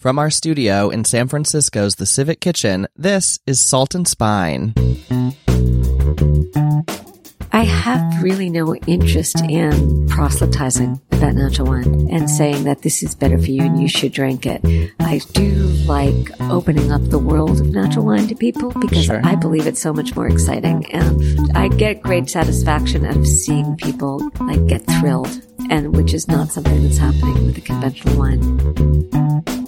From our studio in San Francisco's The Civic Kitchen, this is Salt and Spine. I have really no interest in proselytizing about natural wine and saying that this is better for you and you should drink it. I do like opening up the world of natural wine to people because Sure. I believe it's so much more exciting and I get great satisfaction out of seeing people like get thrilled and which is not something that's happening with the conventional wine.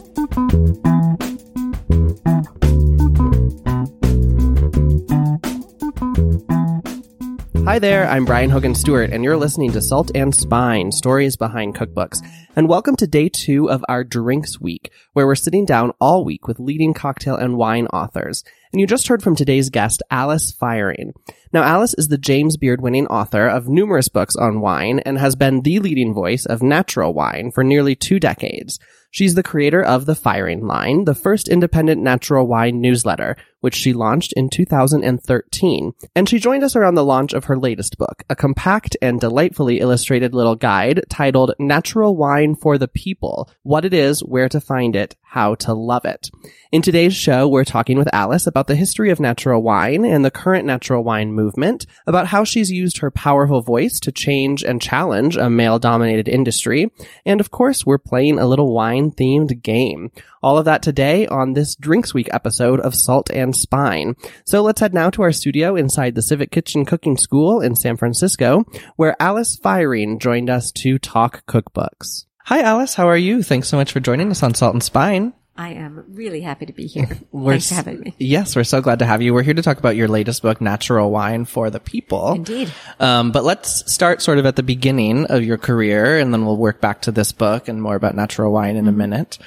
Hi there, I'm Brian Hogan Stewart, and you're listening to Salt and Spine Stories Behind Cookbooks. And welcome to day two of our Drinks Week, where we're sitting down all week with leading cocktail and wine authors. And you just heard from today's guest, Alice Feiring. Now, Alice is the James Beard winning author of numerous books on wine and has been the leading voice of natural wine for nearly two decades. She's the creator of The Feiring Line, the first independent natural wine newsletter, which she launched in 2013. And she joined us around the launch of her latest book, a compact and delightfully illustrated little guide titled Natural Wine for the People, What It Is, Where to Find It, How to Love It. In today's show, we're talking with Alice about the history of natural wine and the current natural wine movement, about how she's used her powerful voice to change and challenge a male dominated industry, and of course, we're playing a little wine themed game. All of that today on this Drinks Week episode of Salt and Spine. So let's head now to our studio inside the Civic Kitchen Cooking School in San Francisco, where Alice Feiring joined us to talk cookbooks. Hi, Alice. How are you? Thanks so much for joining us on Salt and Spine. I am really happy to be here. We're Thanks for having me. Yes, we're so glad to have you. We're here to talk about your latest book, Natural Wine for the People. Indeed. Um, but let's start sort of at the beginning of your career, and then we'll work back to this book and more about natural wine in a minute.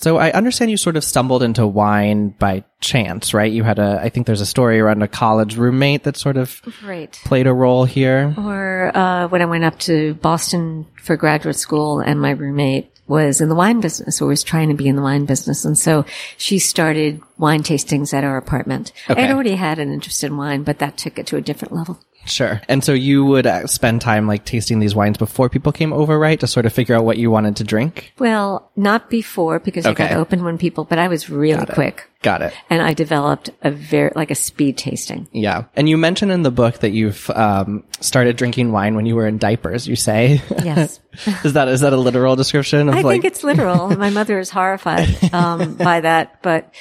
So I understand you sort of stumbled into wine by chance, right? You had a, I think there's a story around a college roommate that sort of Right. played a role here. Or uh, when I went up to Boston for graduate school, and my roommate was in the wine business or was trying to be in the wine business, and so she started wine tastings at our apartment. I Okay. had already had an interest in wine, but that took it to a different level. Sure. And so you would uh, spend time like tasting these wines before people came over, right? To sort of figure out what you wanted to drink. Well, not before because I got Okay. open when people, but I was really quick, Got it. and I developed a very like a speed tasting. Yeah. And you mentioned in the book that you've um, started drinking wine when you were in diapers, you say. Yes. is that is that a literal description of I like think it's literal. My mother is horrified um, by that, but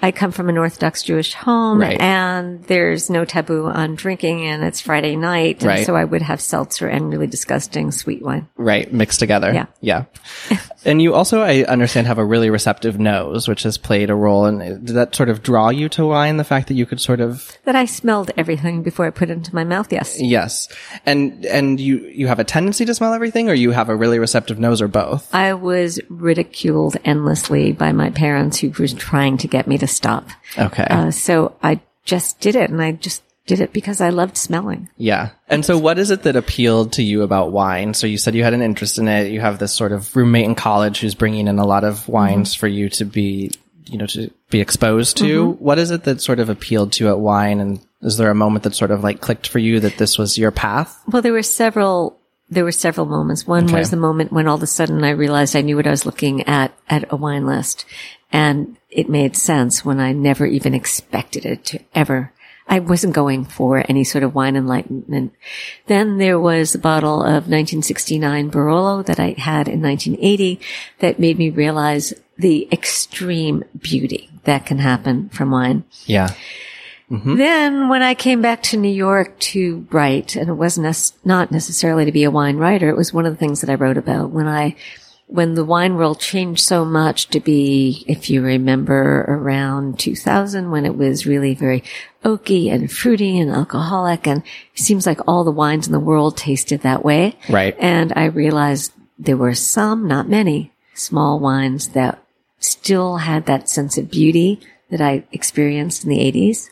I come from an Orthodox Jewish home, Right. and there's no taboo on drinking, and it's Friday night, Right. so I would have seltzer and really disgusting sweet wine. right mixed together? Yeah. Yeah. and you also, I understand, have a really receptive nose, which has played a role And did that sort of draw you to wine, the fact that you could sort of That I smelled everything before I put it into my mouth. Yes. Yes. And and you you have a tendency to smell everything or you have a really receptive nose or both? I was ridiculed endlessly by my parents who were trying to get me to stop. Okay. Uh, so I just did it, and I just did it because I loved smelling. Yeah. And so what is it that appealed to you about wine? So you said you had an interest in it. You have this sort of roommate in college who's bringing in a lot of wines for you to be, you know, to be exposed to. What is it that sort of appealed to you at wine? And is there a moment that sort of like clicked for you that this was your path? Well, there were several. There were several moments. One Okay. was the moment when all of a sudden I realized I knew what I was looking at at a wine list, and it made sense when I never even expected it to ever. I wasn't going for any sort of wine enlightenment. Then there was a bottle of 1969 Barolo that I had in 1980 that made me realize the extreme beauty that can happen from wine. Yeah. Mm-hmm. Then when I came back to New York to write, and it wasn't nec- not necessarily to be a wine writer, it was one of the things that I wrote about when I, when the wine world changed so much to be, if you remember around 2000 when it was really very oaky and fruity and alcoholic and it seems like all the wines in the world tasted that way. Right. And I realized there were some, not many, small wines that still had that sense of beauty that I experienced in the 80s.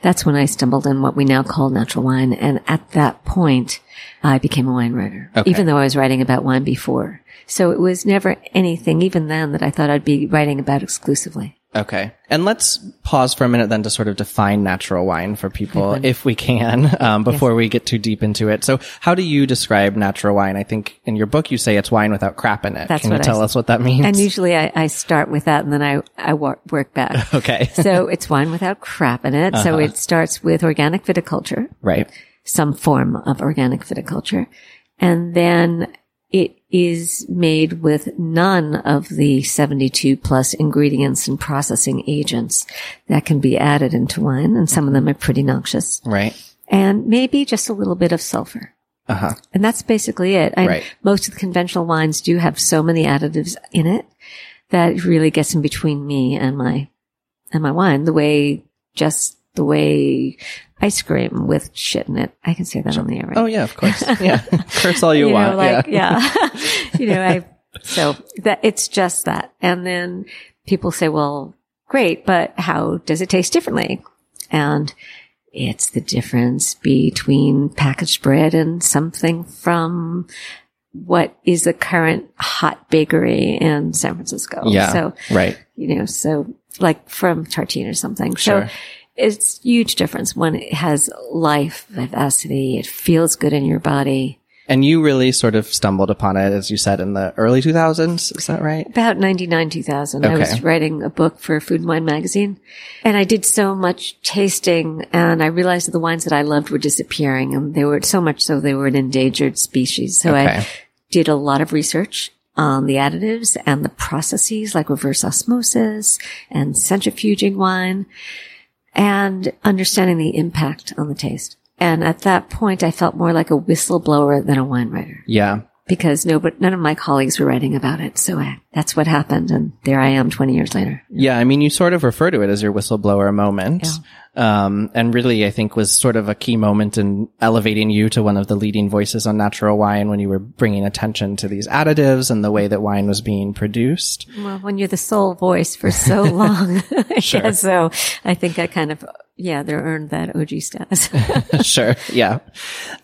That's when I stumbled in what we now call natural wine. And at that point, I became a wine writer, Okay. even though I was writing about wine before. So it was never anything, even then, that I thought I'd be writing about exclusively. Okay. And let's pause for a minute then to sort of define natural wine for people, if we can, um, before we get too deep into it. So how do you describe natural wine? I think in your book you say it's wine without crap in it. That's can you I tell us what that means? And usually I, I start with that and then I, I work, work back. okay. so it's wine without crap in it. So it starts with organic viticulture, right. Some form of organic viticulture. And then it is made with none of the 72 plus ingredients and processing agents that can be added into wine. And some of them are pretty noxious Right. and maybe just a little bit of sulfur. Uh huh. And that's basically it. Right. most of the conventional wines do have so many additives in it that it really gets in between me and my, and my wine the way, just the way ice cream with shit in it. I can say that on the air, right? Oh yeah, of course. Yeah. Curse all you, you want. know, like, yeah. yeah, you know, I, so that it's just that. And then people say, well, great, but how does it taste differently? And it's the difference between packaged bread and something from what is the current hot bakery in San Francisco. Yeah. So, right. you know, so like from Tartine or something. Sure. So it's huge difference when it has life, vivacity. It feels good in your body. And you really sort of stumbled upon it, as you said, in the early 2000s. Is that right? About 99, 2000. I was writing a book for Food and Wine magazine and I did so much tasting and I realized that the wines that I loved were disappearing and they were so much so they were an endangered species. So I did a lot of research on the additives and the processes like reverse osmosis and centrifuging wine and understanding the impact on the taste. And at that point, I felt more like a whistleblower than a wine writer Yeah. because no, but none of my colleagues were writing about it. So I, that's what happened. And there I am 20 years later. Yeah, I mean, you sort of refer to it as your whistleblower moment. Um, and really, I think was sort of a key moment in elevating you to one of the leading voices on natural wine when you were bringing attention to these additives and the way that wine was being produced. Well, when you're the sole voice for so long. yeah, so I think I kind of, yeah, they earned that OG status. sure. Yeah.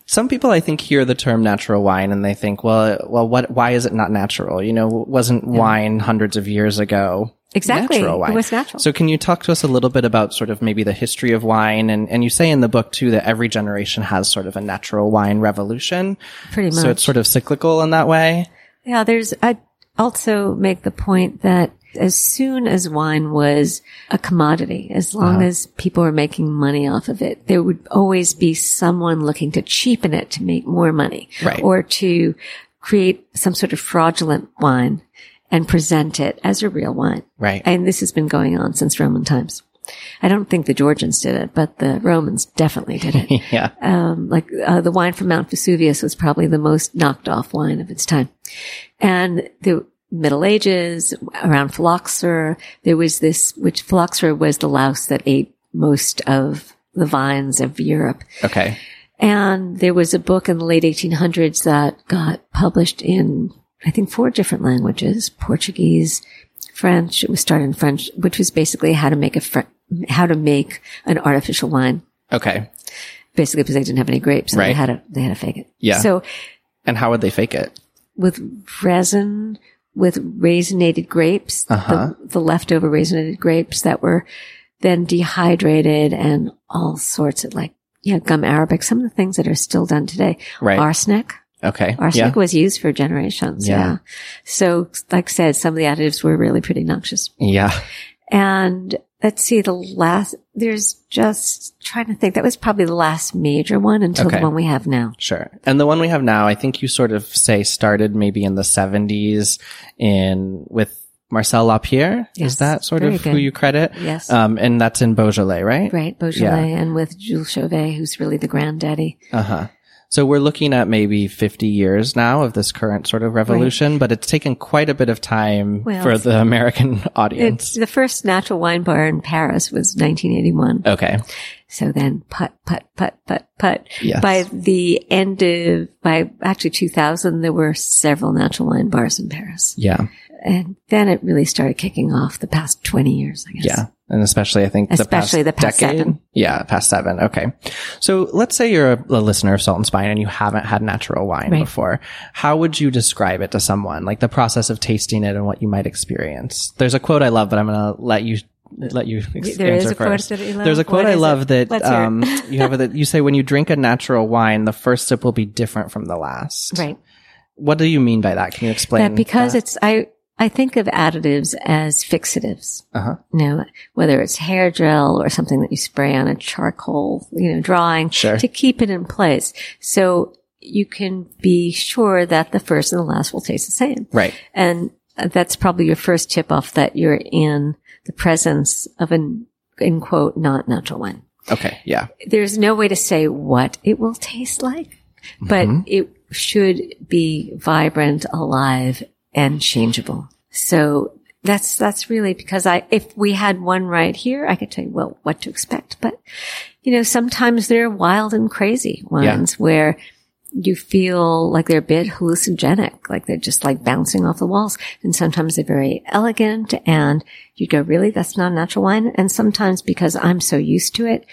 Some people, I think, hear the term natural wine and they think, well, well, what, why is it not natural? You know, wasn't wine hundreds of years ago? Exactly. Natural wine. It was natural. So can you talk to us a little bit about sort of maybe the history of wine? And, and you say in the book too that every generation has sort of a natural wine revolution. Pretty much. So it's sort of cyclical in that way. Yeah, there's, I also make the point that as soon as wine was a commodity, as long Uh-huh. as people were making money off of it, there would always be someone looking to cheapen it to make more money Right. or to create some sort of fraudulent wine and present it as a real wine. Right. And this has been going on since Roman times. I don't think the Georgians did it, but the Romans definitely did it yeah. um, like uh, the wine from Mount Vesuvius was probably the most knocked off wine of its time. And the Middle Ages, around phylloxera, there was this, which phylloxera was the louse that ate most of the vines of Europe. Okay. And there was a book in the late 1800s that got published in, I think, four different languages, Portuguese, French. It was started in French, which was basically how to make a, fr- how to make an artificial wine Okay. basically because they didn't have any grapes. So Right. they had to, they had to fake it. Yeah. So And how would they fake it? with resin, with raisinated grapes, Uh-huh. the, the leftover raisinated grapes that were then dehydrated and all sorts of like, yeah, gum arabic, some of the things that are still done today. Right. Arsenic. Okay. Arsenic Yeah. was used for generations. Yeah. Yeah. So like I said, some of the additives were really pretty noxious. Yeah. And let's see, the last, there's just trying to think. That was probably the last major one until Okay. the one we have now. Sure. And the one we have now, I think you sort of say started maybe in the 70s in with Marcel Lapierre. Yes. Is that sort Very of who you credit? Yes. Um, and that's in Beaujolais, right? Right, Beaujolais, and with Jules Chauvet, who's really the granddaddy. Uh huh. So we're looking at maybe 50 years now of this current sort of revolution, but it's taken quite a bit of time Well, for the American audience. It's the first natural wine bar in Paris was 1981. okay. So then put, put, put, put, put. Yes. By the end of, by actually 2000, there were several natural wine bars in Paris. Yeah. And then it really started kicking off the past 20 years, I guess. Yeah. And especially, I think Especially the the past past decade. seven. Yeah, past seven. Okay. So let's say you're a, a listener of Salt and Spine and you haven't had natural wine Right. before. How would you describe it to someone? Like the process of tasting it and what you might experience. There's a quote I love, but I'm going to let you let you There answer first. that? There's a quote What I love it? that Let's hear it. um, you have that you say when you drink a natural wine, the first sip will be different from the last. Right. What do you mean by that? Can you explain? That because it's, I, I think of additives as fixatives. uh huh. You know, whether it's hair gel or something that you spray on a charcoal, you know, drawing Sure. to keep it in place. So you can be sure that the first and the last will taste the same. Right. And that's probably your first tip off that you're in the presence of an, in quote, not natural wine. Okay. Yeah. There's no way to say what it will taste like, but it should be vibrant, alive, and changeable. So that's, that's really because I, if we had one right here, I could tell you, well, what to expect. But, you know, sometimes they're wild and crazy ones where you feel like they're a bit hallucinogenic, like they're just like bouncing off the walls. And sometimes they're very elegant and you go, really? That's not a natural wine. And sometimes because I'm so used to it,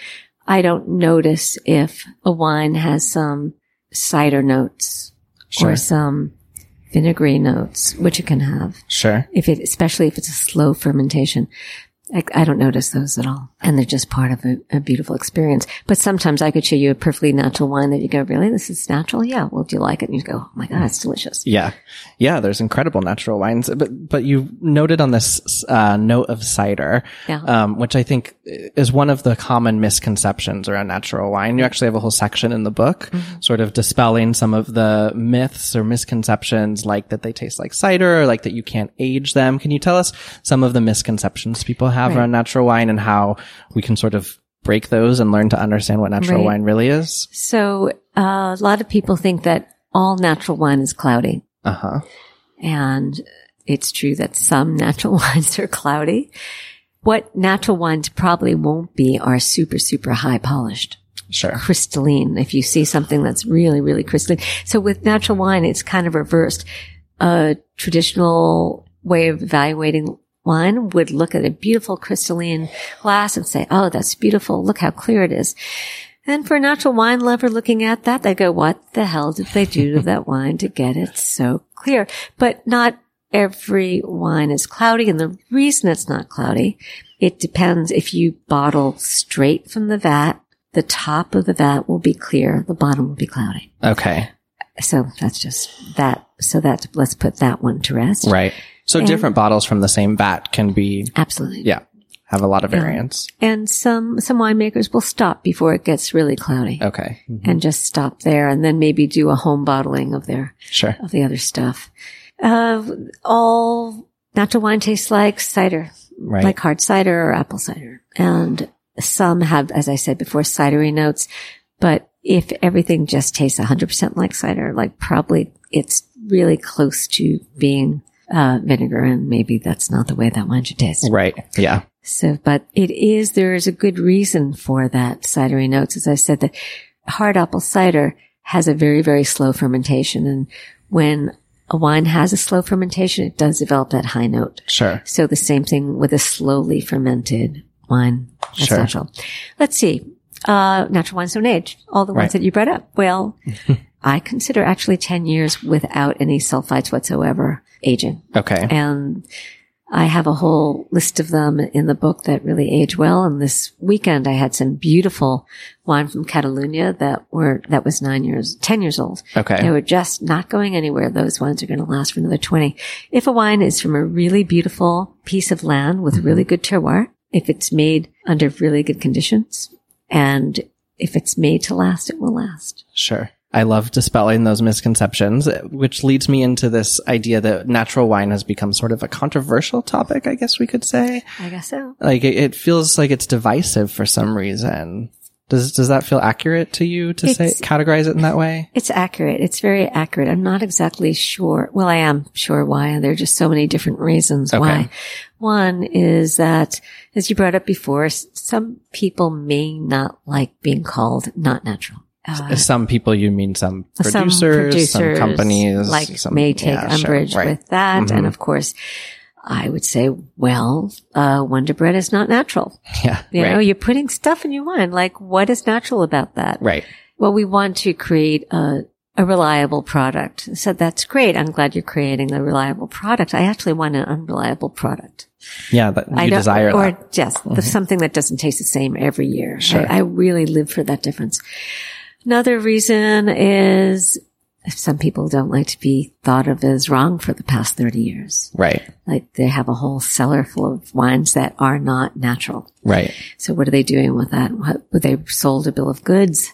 I don't notice if a wine has some cider notes Sure. or some vinegary notes, which it can have. Sure. If it, especially if it's a slow fermentation. I, I don't notice those at all. And they're just part of a, a beautiful experience. But sometimes I could show you a perfectly natural wine that you go, really? This is natural? Yeah. Well, do you like it? And you go, oh my God, it's delicious. Yeah. Yeah. There's incredible natural wines, but, but you noted on this, uh, note of cider, Yeah. um, which I think is one of the common misconceptions around natural wine. You actually have a whole section in the book, sort of dispelling some of the myths or misconceptions, like that they taste like cider or like that you can't age them. Can you tell us some of the misconceptions people have Right. around natural wine and how we can sort of break those and learn to understand what natural Right. wine really is? So uh, a lot of people think that all natural wine is cloudy. Uh huh. And it's true that some natural wines are cloudy. What natural wines probably won't be are super, super high polished. Sure. crystalline. If you see something that's really, really crystalline. So with natural wine, it's kind of reversed. A traditional way of evaluating wine would look at a beautiful crystalline glass and say, Oh, that's beautiful. Look how clear it is. And for a natural wine lover looking at that, they go, what the hell did they do to that wine to get it so clear? But not every wine is cloudy. And the reason it's not cloudy, it depends if you bottle straight from the vat, the top of the vat will be clear, the bottom will be cloudy. Okay. So that's just that. So that let's put that one to rest. Right. So And- different bottles from the same vat can be, Absolutely. yeah, have a lot of variance. And some, some winemakers will stop before it gets really cloudy Okay. and just stop there and then maybe do a home bottling of their, Sure. of the other stuff. Uh, all natural wine tastes like cider, Right. like hard cider or apple cider. And some have, as I said before, cidery notes. But if everything just tastes 100% like cider, like probably it's really close to being uh, vinegar and maybe that's not the way that wine should taste. right. Yeah. So, but it is, there is a good reason for that cidery notes. As I said, the hard apple cider has a very, very slow fermentation. And when a wine has a slow fermentation, it does develop that high note. Sure. So the same thing with a slowly fermented wine. That's Sure. natural. Let's see. Uh, natural wines don't age. All the ones Right. that you brought up. Well, I consider actually 10 years without any sulfites whatsoever aging. Okay. And I have a whole list of them in the book that really age well. And this weekend I had some beautiful wine from Catalonia that were, that was nine years, 10 years old. Okay. They were just not going anywhere. Those wines are going to last for another 20. If a wine is from a really beautiful piece of land with really mm-hmm. good terroir, if it's made under really good conditions and if it's made to last, it will last. Sure. I love dispelling those misconceptions, which leads me into this idea that natural wine has become sort of a controversial topic, I guess we could say. I guess so. Like it, it feels like it's divisive for some reason. Does does that feel accurate to you to say categorize it in that way? It's accurate. It's very accurate. I'm not exactly sure. Well, I am sure why. There are just so many different reasons Okay. why. One is that, as you brought up before, some people may not like being called not natural. Uh, some people, you mean some producers, some producers some companies, like some, may take yeah, sure, umbrage right. with that. Mhm. And of course, I would say, well, uh, Wonder Bread is not natural. Yeah, You right, know, you're putting stuff in your wine. Like, what is natural about that? right, Well, we want to create a, a reliable product. Said, that's great. I'm glad you're creating a reliable product. I actually want an unreliable product. Yeah, that you I desire or that. just the- something that doesn't taste the same every year. Sure. I, I really live for that difference. Another reason is some people don't like to be thought of as wrong for the past 30 years. Right. Like they have a whole cellar full of wines that are not natural. Right. So what are they doing with that? What, they sold a bill of goods.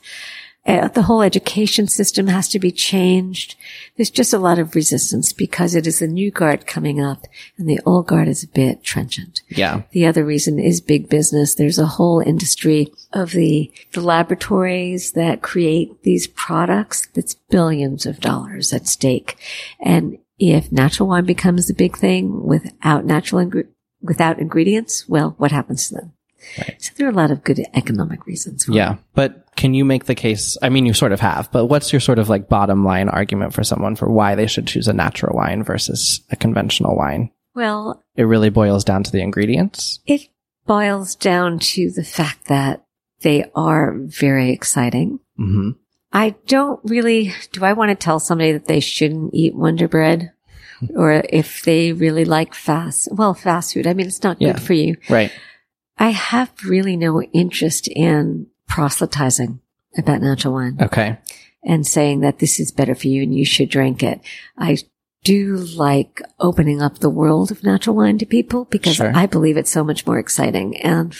Uh, the whole education system has to be changed. There's just a lot of resistance because it is the new guard coming up and the old guard is a bit trenchant. Yeah. The other reason is big business. There's a whole industry of the, the laboratories that create these products that's billions of dollars at stake. And if natural wine becomes the big thing without natural, ingre- without ingredients, well, what happens to them? So there are a lot of good economic reasons. For Yeah. But can you make the case? I mean, you sort of have, but what's your sort of like bottom line argument for someone for why they should choose a natural wine versus a conventional wine? Well, It really boils down to the ingredients. it boils down to the fact that they are very exciting. hmm I don't really, do I want to tell somebody that they shouldn't eat Wonder Bread? Or if they really like fast, well, fast food. I mean, it's not Yeah. good for you. Right. I have really no interest in proselytizing about natural wine Okay. and saying that this is better for you and you should drink it. I do like opening up the world of natural wine to people because Sure. I believe it's so much more exciting and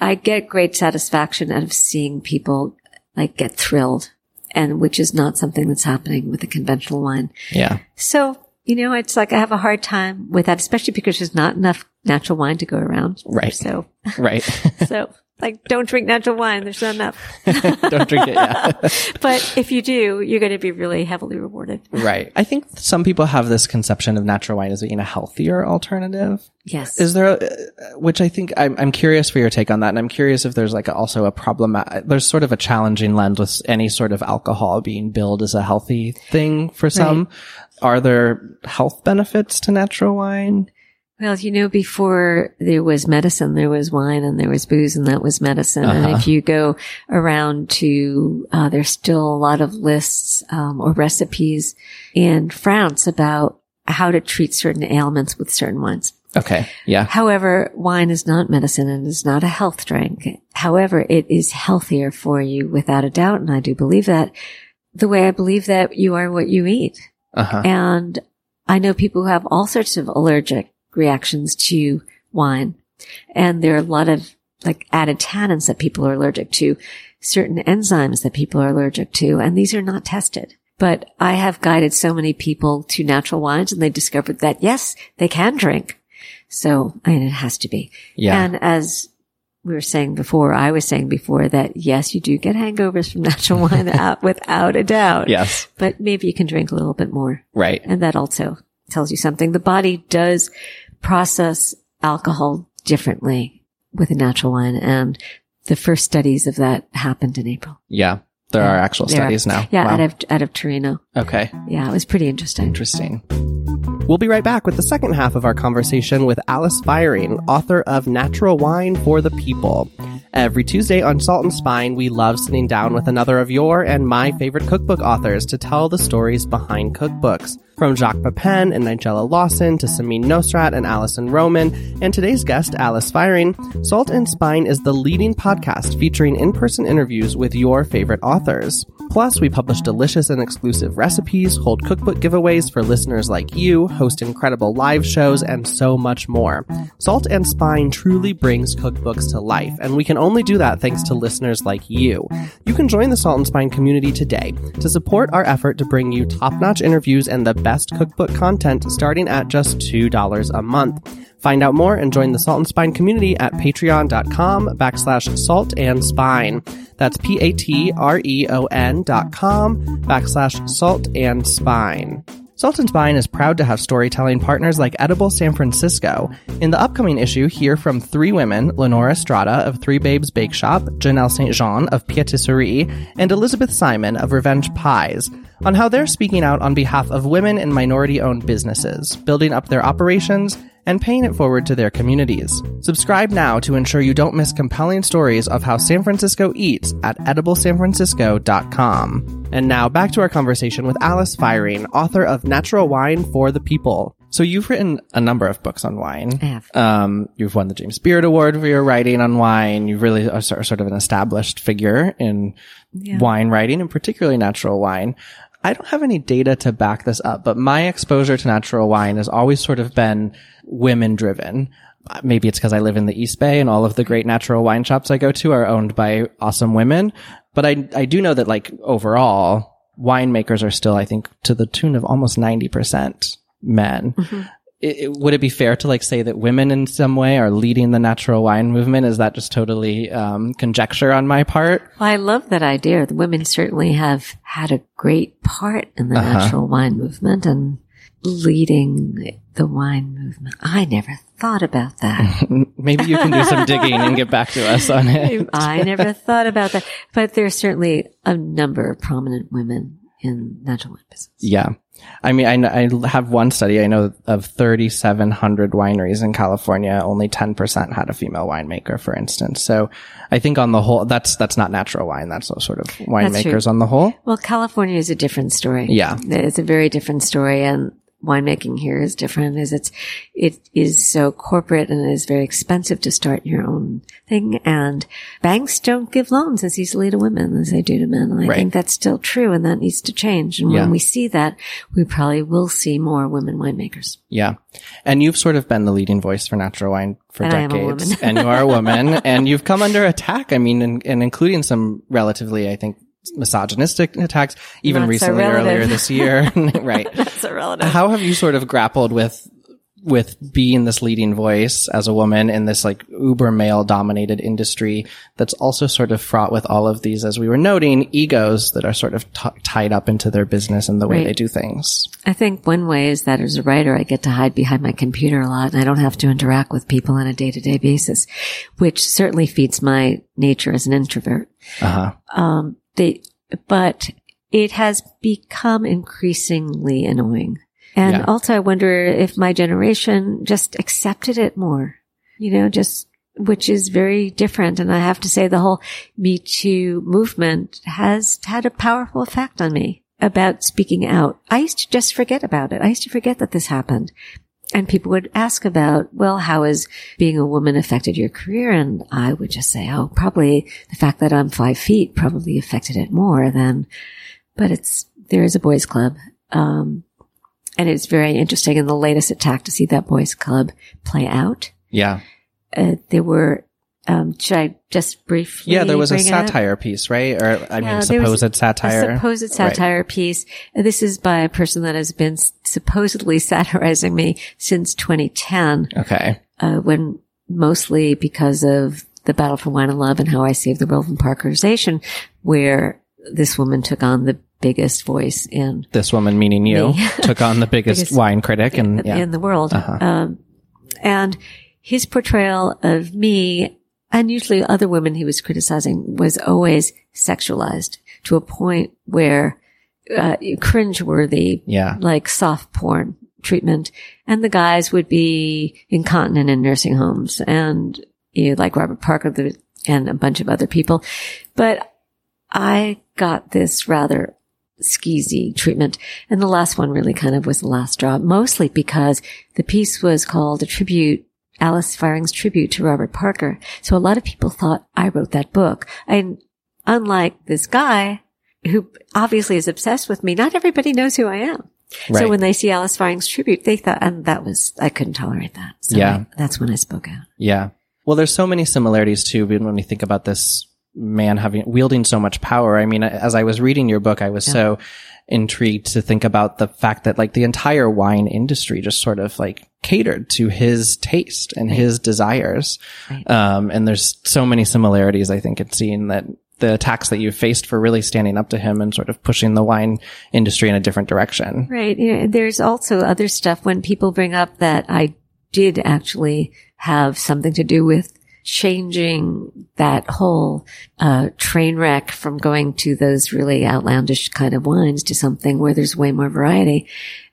I get great satisfaction out of seeing people like get thrilled and which is not something that's happening with the conventional wine. Yeah. So, you know, it's like I have a hard time with that, especially because there's not enough natural wine to go around. Right. So, Right. so like don't drink natural wine. There's not enough. Don't drink it. Yeah. But if you do, you're going to be really heavily rewarded. right. I think some people have this conception of natural wine as being a healthier alternative. Yes. Is there, a, uh, which I think I'm, I'm curious for your take on that. And I'm curious if there's like also a problem. Uh, there's sort of a challenging lens with any sort of alcohol being billed as a healthy thing for some. Are there health benefits to natural wine? Well, you know, before there was medicine, there was wine and there was booze and that was medicine. And Uh-huh. if you go around to, uh, there's still a lot of lists, um, or recipes in France about how to treat certain ailments with certain wines. Okay. Yeah. However, wine is not medicine and is not a health drink. However, it is healthier for you without a doubt. And I do believe that the way I believe that you are what you eat. Uh huh. And I know people who have all sorts of allergic reactions to wine. And there are a lot of like added tannins that people are allergic to, certain enzymes that people are allergic to, and these are not tested. But I have guided so many people to natural wines and they discovered that yes, they can drink. So, and it has to be. Yeah. And as we were saying before, I was saying before that yes, you do get hangovers from natural wine out without a doubt. yes. But maybe you can drink a little bit more. Right. And that also tells you something. The body does process alcohol differently with a natural wine. And the first studies of that happened in April. Yeah. There are actual There are- studies now. Yeah, Wow. out of, out of Torino. okay. Yeah, it was pretty interesting. Interesting. We'll be right back with the second half of our conversation with Alice Feiring, author of Natural Wine for the People. Every Tuesday on Salt and Spine, we love sitting down with another of your and my favorite cookbook authors to tell the stories behind cookbooks. From Jacques Pepin and Nigella Lawson to Samin Nosrat and Alison Roman, and today's guest, Alice Feiring, Salt and Spine is the leading podcast featuring in-person interviews with your favorite authors. Plus, we publish delicious and exclusive recipes, hold cookbook giveaways for listeners like you, host incredible live shows, and so much more. Salt and Spine truly brings cookbooks to life, and we can only do that thanks to listeners like you. You can join the Salt and Spine community today to support our effort to bring you top-notch interviews and the best cookbook content starting at just $2 a month. Find out more and join the Salt and Spine community at patreon.com backslash salt and spine. That's P-A-T-R-E-O-N dot com backslash salt and spine. Salt and Spine is proud to have storytelling partners like Edible San Francisco. In the upcoming issue, hear from three women, Lenora Estrada of Three Babes Bake Shop, Janelle St. Jean of Pietisserie, and Elizabeth Simon of Revenge Pies, on how they're speaking out on behalf of women and minority-owned businesses, building up their operations, and paying it forward to their communities. Subscribe now to ensure you don't miss compelling stories of how San Francisco eats at ediblesanfrancisco.com. And now back to our conversation with Alice Feiring, author of Natural Wine for the People. So you've written a number of books on wine. I have. Um, you've won the James Beard Award for your writing on wine. You really are sort sort of an established figure in wine writing and particularly natural wine. I don't have any data to back this up, but my exposure to natural wine has always sort of been women driven. Maybe it's because I live in the East Bay and all of the great natural wine shops I go to are owned by awesome women. But I, I do know that like overall winemakers are still, I think, to the tune of almost 90% men. Mm-hmm. It, it- would it be fair to like say that women in some way are leading the natural wine movement? Is that just totally um, conjecture on my part? Well, I love that idea. The women certainly have had a great part in the Uh-huh. natural wine movement and leading the wine movement. I never thought about that. Maybe you can do some digging and get back to us on it. I never thought about that. But there's certainly a number of prominent women in natural wine business. Yeah. I mean, I, I have one study. I know of 3,700 wineries in California. Only 10% had a female winemaker, for instance. So I think on the whole, that's, that's not natural wine. That's sort of winemakers on the whole. Well, California is a different story. Yeah. It's a very different story and winemaking here is different is it's, it is so corporate and it is very expensive to start your own thing and banks don't give loans as easily to women as they do to men. And I Right. think that's still true and that needs to change. And Yeah. when we see that, we probably will see more women winemakers. Yeah. And you've sort of been the leading voice for natural wine for And I am a decades. and you are a woman and you've come under attack. I mean, and, and including some relatively, I think, misogynistic attacks, even so recently earlier this year. right. That's a relative. How have you sort of grappled with with being this leading voice as a woman in this like uber male dominated industry that's also sort of fraught with all of these, as we were noting, egos that are sort of t- tied up into their business and the way Right. they do things. I think one way is that as a writer, I get to hide behind my computer a lot and I don't have to interact with people on a day to day basis, which certainly feeds my nature as an introvert. Uh huh. Um, they, but it has become increasingly annoying. And Yeah. also I wonder if my generation just accepted it more, you know, just, which is very different. And I have to say the whole Me Too movement has had a powerful effect on me about speaking out. I used to just forget about it. I used to forget that this happened. And people would ask about, well, how has being a woman affected your career? And I would just say, oh, probably the fact that I'm five feet probably affected it more than, but it's, there is a boys club. Um, and it's very interesting in the latest attack to see that boys club play out. Yeah. Uh, there were, um, should I just briefly? Yeah, there was a satire piece, right? Or I mean, Yeah, there was supposed satire. A supposed satire piece. Uh, This is by a person that has been supposedly satirizing me since 2010, okay. uh, when mostly because of the battle for wine and love and how I saved the world from parkerization, where this woman took on the biggest voice in This woman, meaning you, Me. took on the biggest, Biggest- wine critic, and yeah, in the world. Um, and his portrayal of me and usually other women he was criticizing was always sexualized to a point where uh, cringeworthy, yeah, like soft porn treatment. And the guys would be incontinent in nursing homes and you know, like Robert Parker the, and a bunch of other people. But I got this rather skeezy treatment. And the last one really kind of was the last straw, mostly because the piece was called a tribute, Alice Feiring's tribute to Robert Parker. So a lot of people thought I wrote that book. And unlike this guy who obviously is obsessed with me, not everybody knows who I am. Right. So when they see Alice Feiring's tribute, they thought, and that was, I couldn't tolerate that. So Yeah. I- that's when I spoke out. yeah. Well, there's so many similarities too when we think about this man having wielding so much power. I mean, as I was reading your book, I was so intrigued to think about the fact that like the entire wine industry just sort of like catered to his taste and his desires. Right. Um, and there's so many similarities, I think, in seeing that the attacks that you faced for really standing up to him and sort of pushing the wine industry in a different direction. Right. You know, there's also other stuff when people bring up that I did actually have something to do with changing that whole uh, train wreck from going to those really outlandish kind of wines to something where there's way more variety.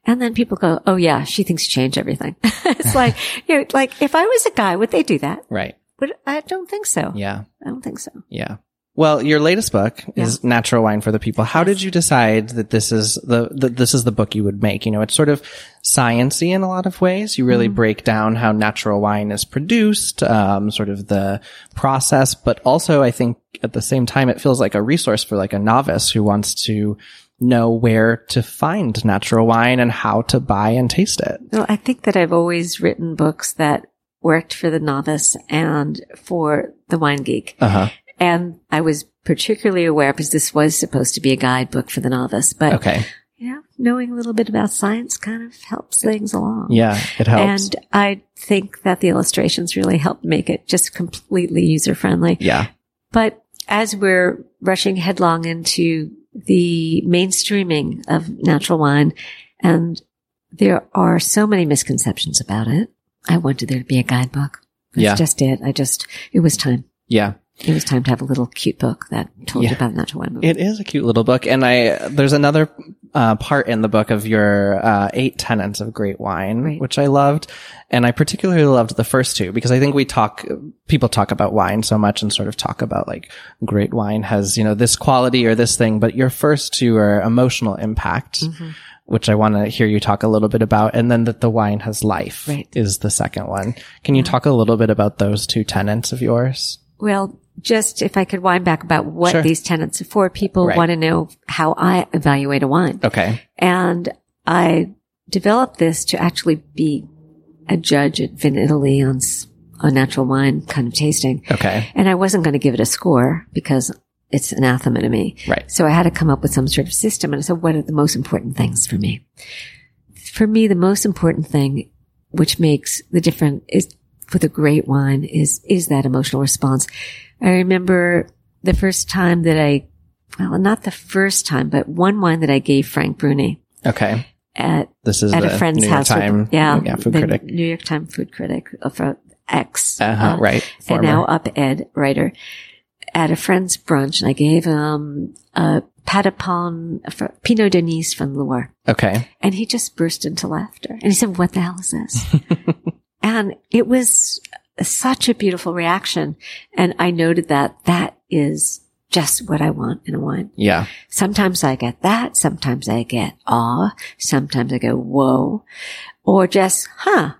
And then people go, "Oh yeah, she thinks she changed everything." it's like, you know, like if I was a guy, would they do that? Right. But I don't think so. Yeah. I don't think so. Yeah. Well, your latest book is Natural Wine for the People. How did you decide that this is the, the this is the book you would make? You know, it's sort of sciency in a lot of ways. You really break down how natural wine is produced, um, sort of the process, but also I think at the same time it feels like a resource for like a novice who wants to know where to find natural wine and how to buy and taste it. Well, I think that I've always written books that worked for the novice and for the wine geek. Uh huh. And I was particularly aware because this was supposed to be a guidebook for the novice, but Okay. you know, knowing a little bit about science kind of helps things along. Yeah, it helps. And I think that the illustrations really help make it just completely user friendly. yeah. But as we're rushing headlong into the mainstreaming of natural wine, and there are so many misconceptions about it, I wanted there to be a guidebook. That's Yeah. just it. I just, it was time. Yeah. It was time to have a little cute book that told Yeah. you about natural wine. movement. It is a cute little book. And I, there's another, uh, part in the book of your, uh, eight tenets of great wine, Right. which I loved. And I particularly loved the first two because I think we talk, people talk about wine so much and sort of talk about like great wine has, you know, this quality or this thing, but your first two are emotional impact. Mm-hmm. Which I want to hear you talk a little bit about. And then that the wine has life Right. is the second one. Can you talk a little bit about those two tenets of yours? Well, just if I could wind back about what Sure. these tenants are for, people Right. want to know how I evaluate a wine. Okay. And I developed this to actually be a judge at Vinitaly on, on natural wine kind of tasting. Okay. And I wasn't going to give it a score because it's anathema to me. Right. So I had to come up with some sort of system. And I said, what are the most important things for me? For me, the most important thing, which makes the difference is for the great wine is, is that emotional response. I remember the first time that I, well, not the first time, but one wine that I gave Frank Bruni Okay. at This is at a friend's New York house. Time, yeah, yeah, food the critic. New York Times food critic of uh, X, Uh-huh, uh, right. and now up ed writer at a friend's brunch, and I gave him a Patapon Pineau d'Aunis from Loire, Okay. and he just burst into laughter, and he said, "What the hell is this?" and it was such a beautiful reaction, and I noted that that is just what I want in a wine. Yeah. Sometimes I get that. Sometimes I get awe. Sometimes I go, whoa. Or just, huh.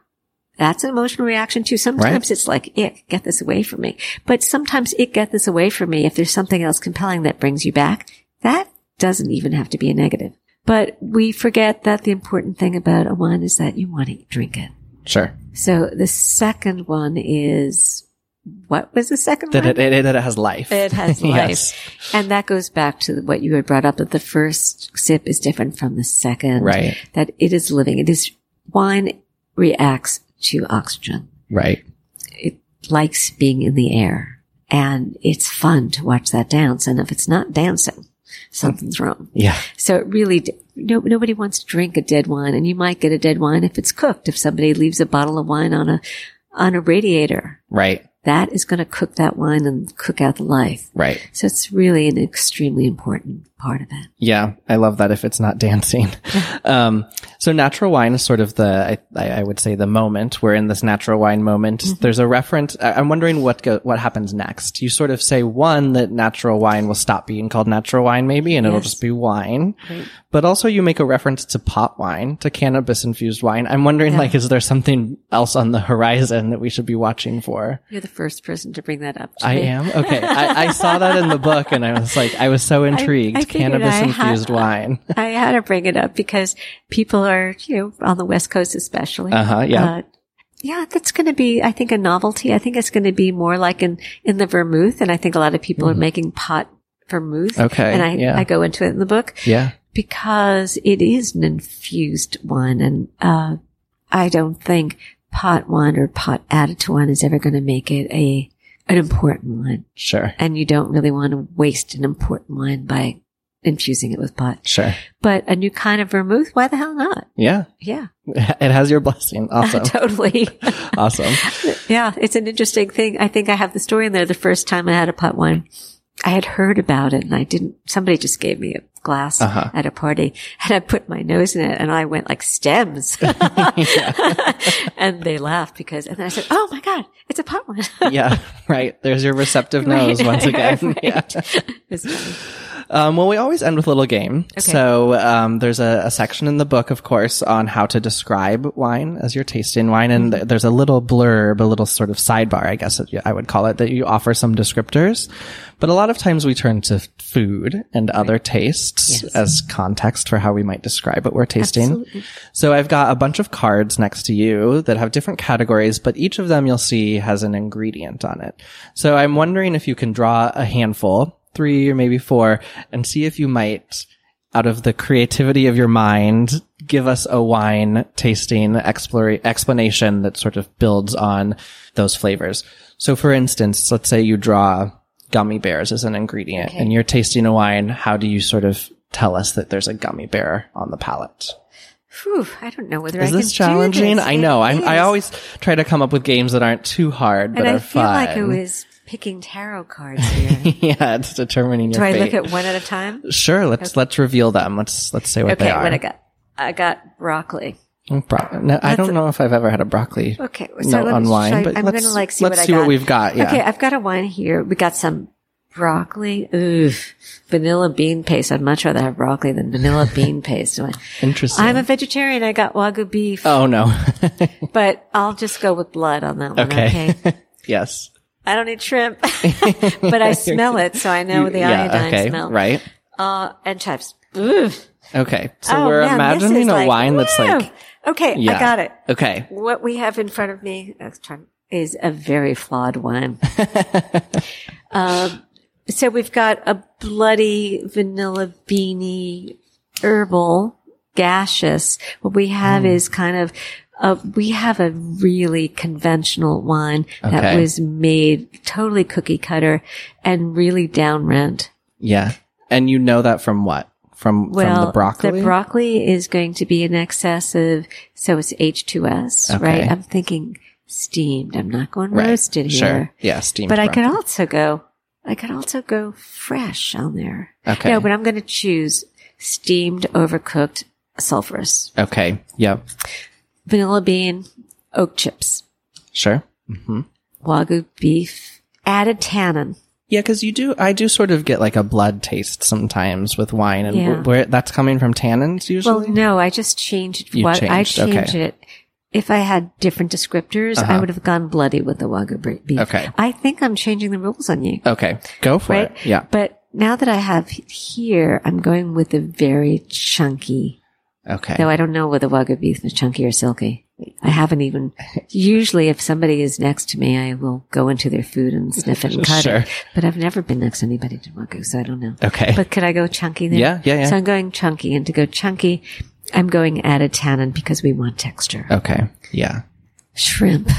That's an emotional reaction too. Sometimes it's like, ick, get this away from me. But sometimes it get this away from me if there's something else compelling that brings you back. That doesn't even have to be a negative. But we forget that the important thing about a wine is that you want to drink it. Sure. So the second one is, what was the second That one? it, it, it has life. It has life. yes. And that goes back to what you had brought up that the first sip is different from the second. Right. That it is living. It is wine reacts to oxygen. Right. It likes being in the air and it's fun to watch that dance. And if it's not dancing, something's wrong. Yeah. So it really, no, nobody wants to drink a dead wine and you might get a dead wine if it's cooked. If somebody leaves a bottle of wine on a, on a radiator, Right. That is going to cook that wine and cook out the life. Right. So it's really an extremely important part of it. Yeah. I love that if it's not dancing. um, so natural wine is sort of the, I, I would say the moment. We're in this natural wine moment. Mm-hmm. There's a reference. I'm wondering what go, what happens next. You sort of say one that natural wine will stop being called natural wine maybe and it'll just be wine. Right. But also you make a reference to pot wine, to cannabis infused wine. I'm wondering like, is there something else on the horizon that we should be watching for? You're the first person to bring that up. to I am okay. I, I saw that in the book, and I was like, I was so intrigued. I Cannabis I had- infused wine. I had to bring it up because people are, you know, on the West Coast especially. Uh-huh, yeah. Uh, yeah, that's going to be, I think, a novelty. I think it's going to be more like in, in the vermouth. And I think a lot of people are making pot vermouth. Okay, And I, yeah. I go into it in the book Yeah, because it is an infused wine. And, uh, I don't think pot one or pot added to one is ever going to make it a, an important one. sure, And you don't really want to waste an important one by infusing it with pot. sure. But a new kind of vermouth, why the hell not? Yeah, Yeah, it has your blessing. Awesome, totally. awesome. yeah, it's an interesting thing. I think I have the story in there. The first time I had a pot wine, I had heard about it and I didn't, somebody just gave me a glass Uh-huh. at a party and I put my nose in it and I went like stems. and they laughed because, and then I said, Oh my God, it's a pot wine. yeah, right. There's your receptive nose once again. Right. Yeah. Um, well, we always end with a little game. So um, there's a, a section in the book, of course, on how to describe wine as you're tasting wine, and th- there's a little blurb, a little sort of sidebar, I guess I would call it, that you offer some descriptors. But a lot of times we turn to food and other tastes Yes. as context for how we might describe what we're tasting. Absolutely. So I've got a bunch of cards next to you that have different categories, but each of them you'll see has an ingredient on it. So I'm wondering if you can draw a handful, three or maybe four, and see if you might, out of the creativity of your mind, give us a wine tasting explore- explanation that sort of builds on those flavors. So for instance, let's say you draw gummy bears as an ingredient and you're tasting a wine. How do you sort of tell us that there's a gummy bear on the palate? Whew, I don't know whether Is I can this challenging? this. I know. I, I always try to come up with games that aren't too hard, but and are I feel fun. like it was picking tarot cards here. yeah, it's determining your Do I fate. look at one at a time? sure, let's let's reveal them. Let's let's say what Okay, they are. what I got? I got broccoli. Mm, Bro- no, I don't know if I've ever had a broccoli. Okay, so let on wine, I- but I'm let's, gonna like see let's what see I got. what we've got. Yeah. Okay, I've got a wine here. We got some broccoli. Ooh, vanilla bean paste. I'd much rather have broccoli than vanilla bean paste. Interesting. I'm a vegetarian. I got wagyu beef, oh no. but I'll just go with blood on that one. okay. Okay. yes. I don't eat shrimp, but I smell it, so I know the yeah. iodine Okay. smell. Right. Uh, and chives. Ooh. Okay. So Oh, we're man, imagining a like, wine that's woo! like. Okay, Yeah. I got it. Okay. What we have in front of me I was trying- is a very flawed wine. um, so we've got a bloody vanilla beanie herbal gaseous. What we have is kind of uh, we have a really conventional wine that was made totally cookie cutter and really down rent. Yeah. And you know that from what? From Well, from the broccoli. The broccoli is going to be in excess of, so it's H2S, Okay. right? I'm thinking steamed. I'm not going Right. roasted Sure. here. Yeah. Steamed. But I could also go, I could also go fresh on there. Okay. No, but I'm going to choose steamed, overcooked, sulfurous. Okay. Yep. Vanilla bean, oak chips, Sure. Mm-hmm. wagyu beef, added tannin. Yeah, because you do. I do sort of get like a blood taste sometimes with wine, and Yeah. where that's coming from tannins usually. Well, no, I just changed You what I changed, okay. it. If I had different descriptors, I would have gone bloody with the wagyu beef. Uh-huh. Okay. I think I'm changing the rules on you, okay, go for right? it. Yeah. But now that I have here, I'm going with a very chunky. Okay. Though I don't know whether wagyu beef is chunky or silky. I haven't even. Usually, if somebody is next to me, I will go into their food and sniff it and cut Sure. it. But I've never been next to anybody to wagyu, so I don't know. Okay. But could I go chunky there? Yeah, yeah, yeah. So I'm going chunky, and to go chunky, I'm going added tannin because we want texture. okay. Yeah. Shrimp.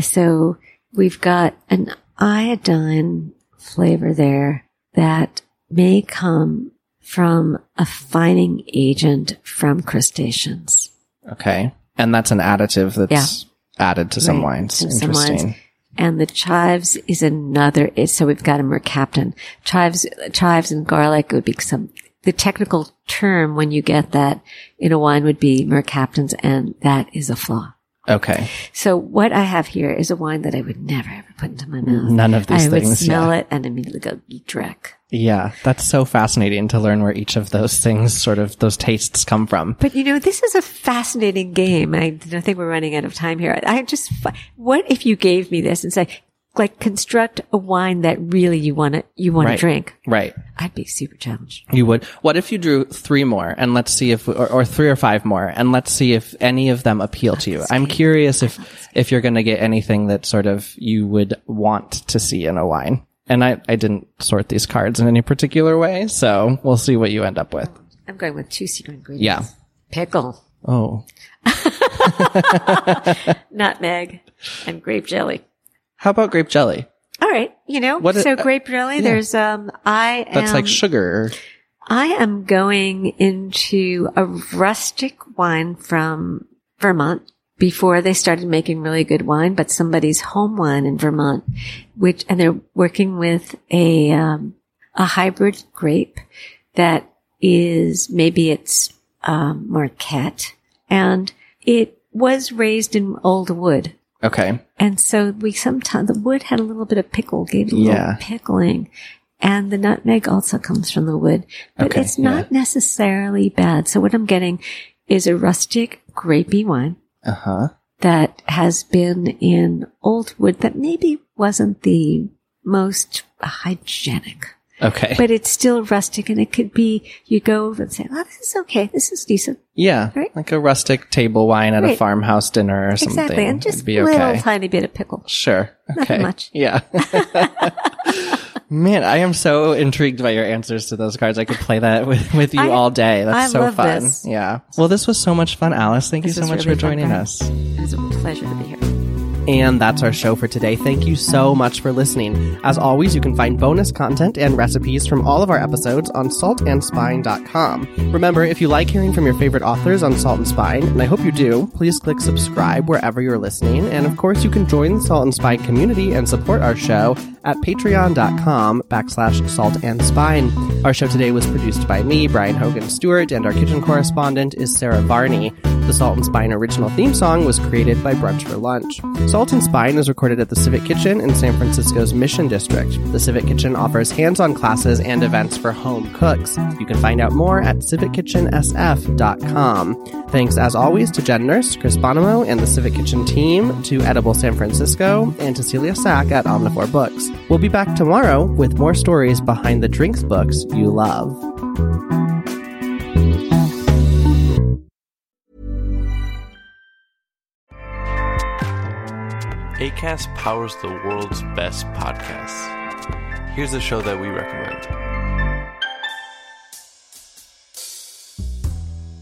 So we've got an iodine flavor there that may come from a fining agent from crustaceans. Okay. And that's an additive that's added to some Right, wines. to some Interesting. wines. And the chives is another. So we've got a mercaptan. Chives, chives and garlic would be some. The technical term when you get that in a wine would be mercaptans, and that is a flaw. Okay. So what I have here is a wine that I would never ever put into my mouth. None of these I would things, smell yeah. it and immediately go dreck. Yeah, that's so fascinating to learn where each of those things, sort of those tastes, come from. But you know, this is a fascinating game. I, I think we're running out of time here. I just, what if you gave me this and say, like, construct a wine that really you want to, you want Right. to drink? Right. I'd be super challenged. You would. What if you drew three more and let's see if, or, or three or five more and let's see if any of them appeal to you. I'm curious if, if you're going to get anything that sort of you would want to see in a wine. And I, I didn't sort these cards in any particular way, so we'll see what you end up with. I'm going with two secret ingredients. Yeah. Pickle, Oh. nutmeg, and grape jelly. How about grape jelly? All right. You know, What so grape jelly, there's, um, I That's am, like sugar. I am going into a rustic wine from Vermont before they started making really good wine, but somebody's home wine in Vermont, which, and they're working with a, um, a hybrid grape that is maybe it's um, Marquette, and it was raised in old wood. Okay. And so we sometimes, the wood had a little bit of pickle, gave it a little pickling. And the nutmeg also comes from the wood, but Okay, it's not yeah. necessarily bad. So what I'm getting is a rustic grapey wine Uh huh. that has been in old wood that maybe wasn't the most hygienic, Okay. but it's still rustic and it could be, you go over and say, oh, this is okay. This is decent. yeah. Right. Like a rustic table wine at a farmhouse dinner or something. Exactly. And just a little okay. tiny bit of pickle. Sure. Nothing Okay. much. Yeah. Man, I am so intrigued by your answers to those cards. I could play that with, with you I- all day. That's I so fun. this. Yeah. Well, this was so much fun, Alice. Thank This you so much really for joining Brian. us. It was a pleasure to be here. And that's our show for today. Thank you so much for listening. As always, you can find bonus content and recipes from all of our episodes on saltandspine.com. Remember, if you like hearing from your favorite authors on Salt and Spine, and I hope you do, please click subscribe wherever you're listening. And of course, you can join the Salt and Spine community and support our show at patreon.com backslash salt and spine. Our show today was produced by me, Brian Hogan Stewart, and our kitchen correspondent is Sarah Varney. The Salt and Spine original theme song was created by Brunch for Lunch. Salt and Spine is recorded at the Civic Kitchen in San Francisco's Mission District. The Civic Kitchen offers hands-on classes and events for home cooks. You can find out more at civickitchensf.com. Thanks as always to Jen Nurse, Chris Bonomo, and the Civic Kitchen team, to Edible San Francisco, and to Celia Sack at Omnivore Books. We'll be back tomorrow with more stories behind the drinks books you love. ACAST powers the world's best podcasts. Here's a show that we recommend.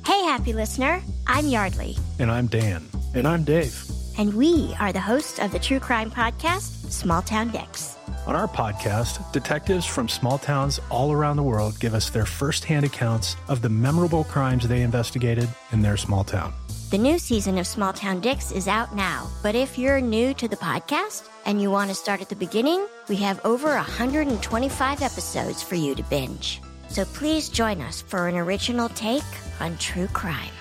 Hey, happy listener. I'm Yardley, And I'm Dan. And I'm Dave. and we are the hosts of the true crime podcast, Small Town Dicks. On our podcast, detectives from small towns all around the world give us their firsthand accounts of the memorable crimes they investigated in their small town. The new season of Small Town Dicks is out now, but if you're new to the podcast and you want to start at the beginning, we have over 125 episodes for you to binge. So please join us for an original take on true crime.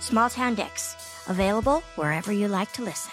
Small Town Dicks, available wherever you like to listen.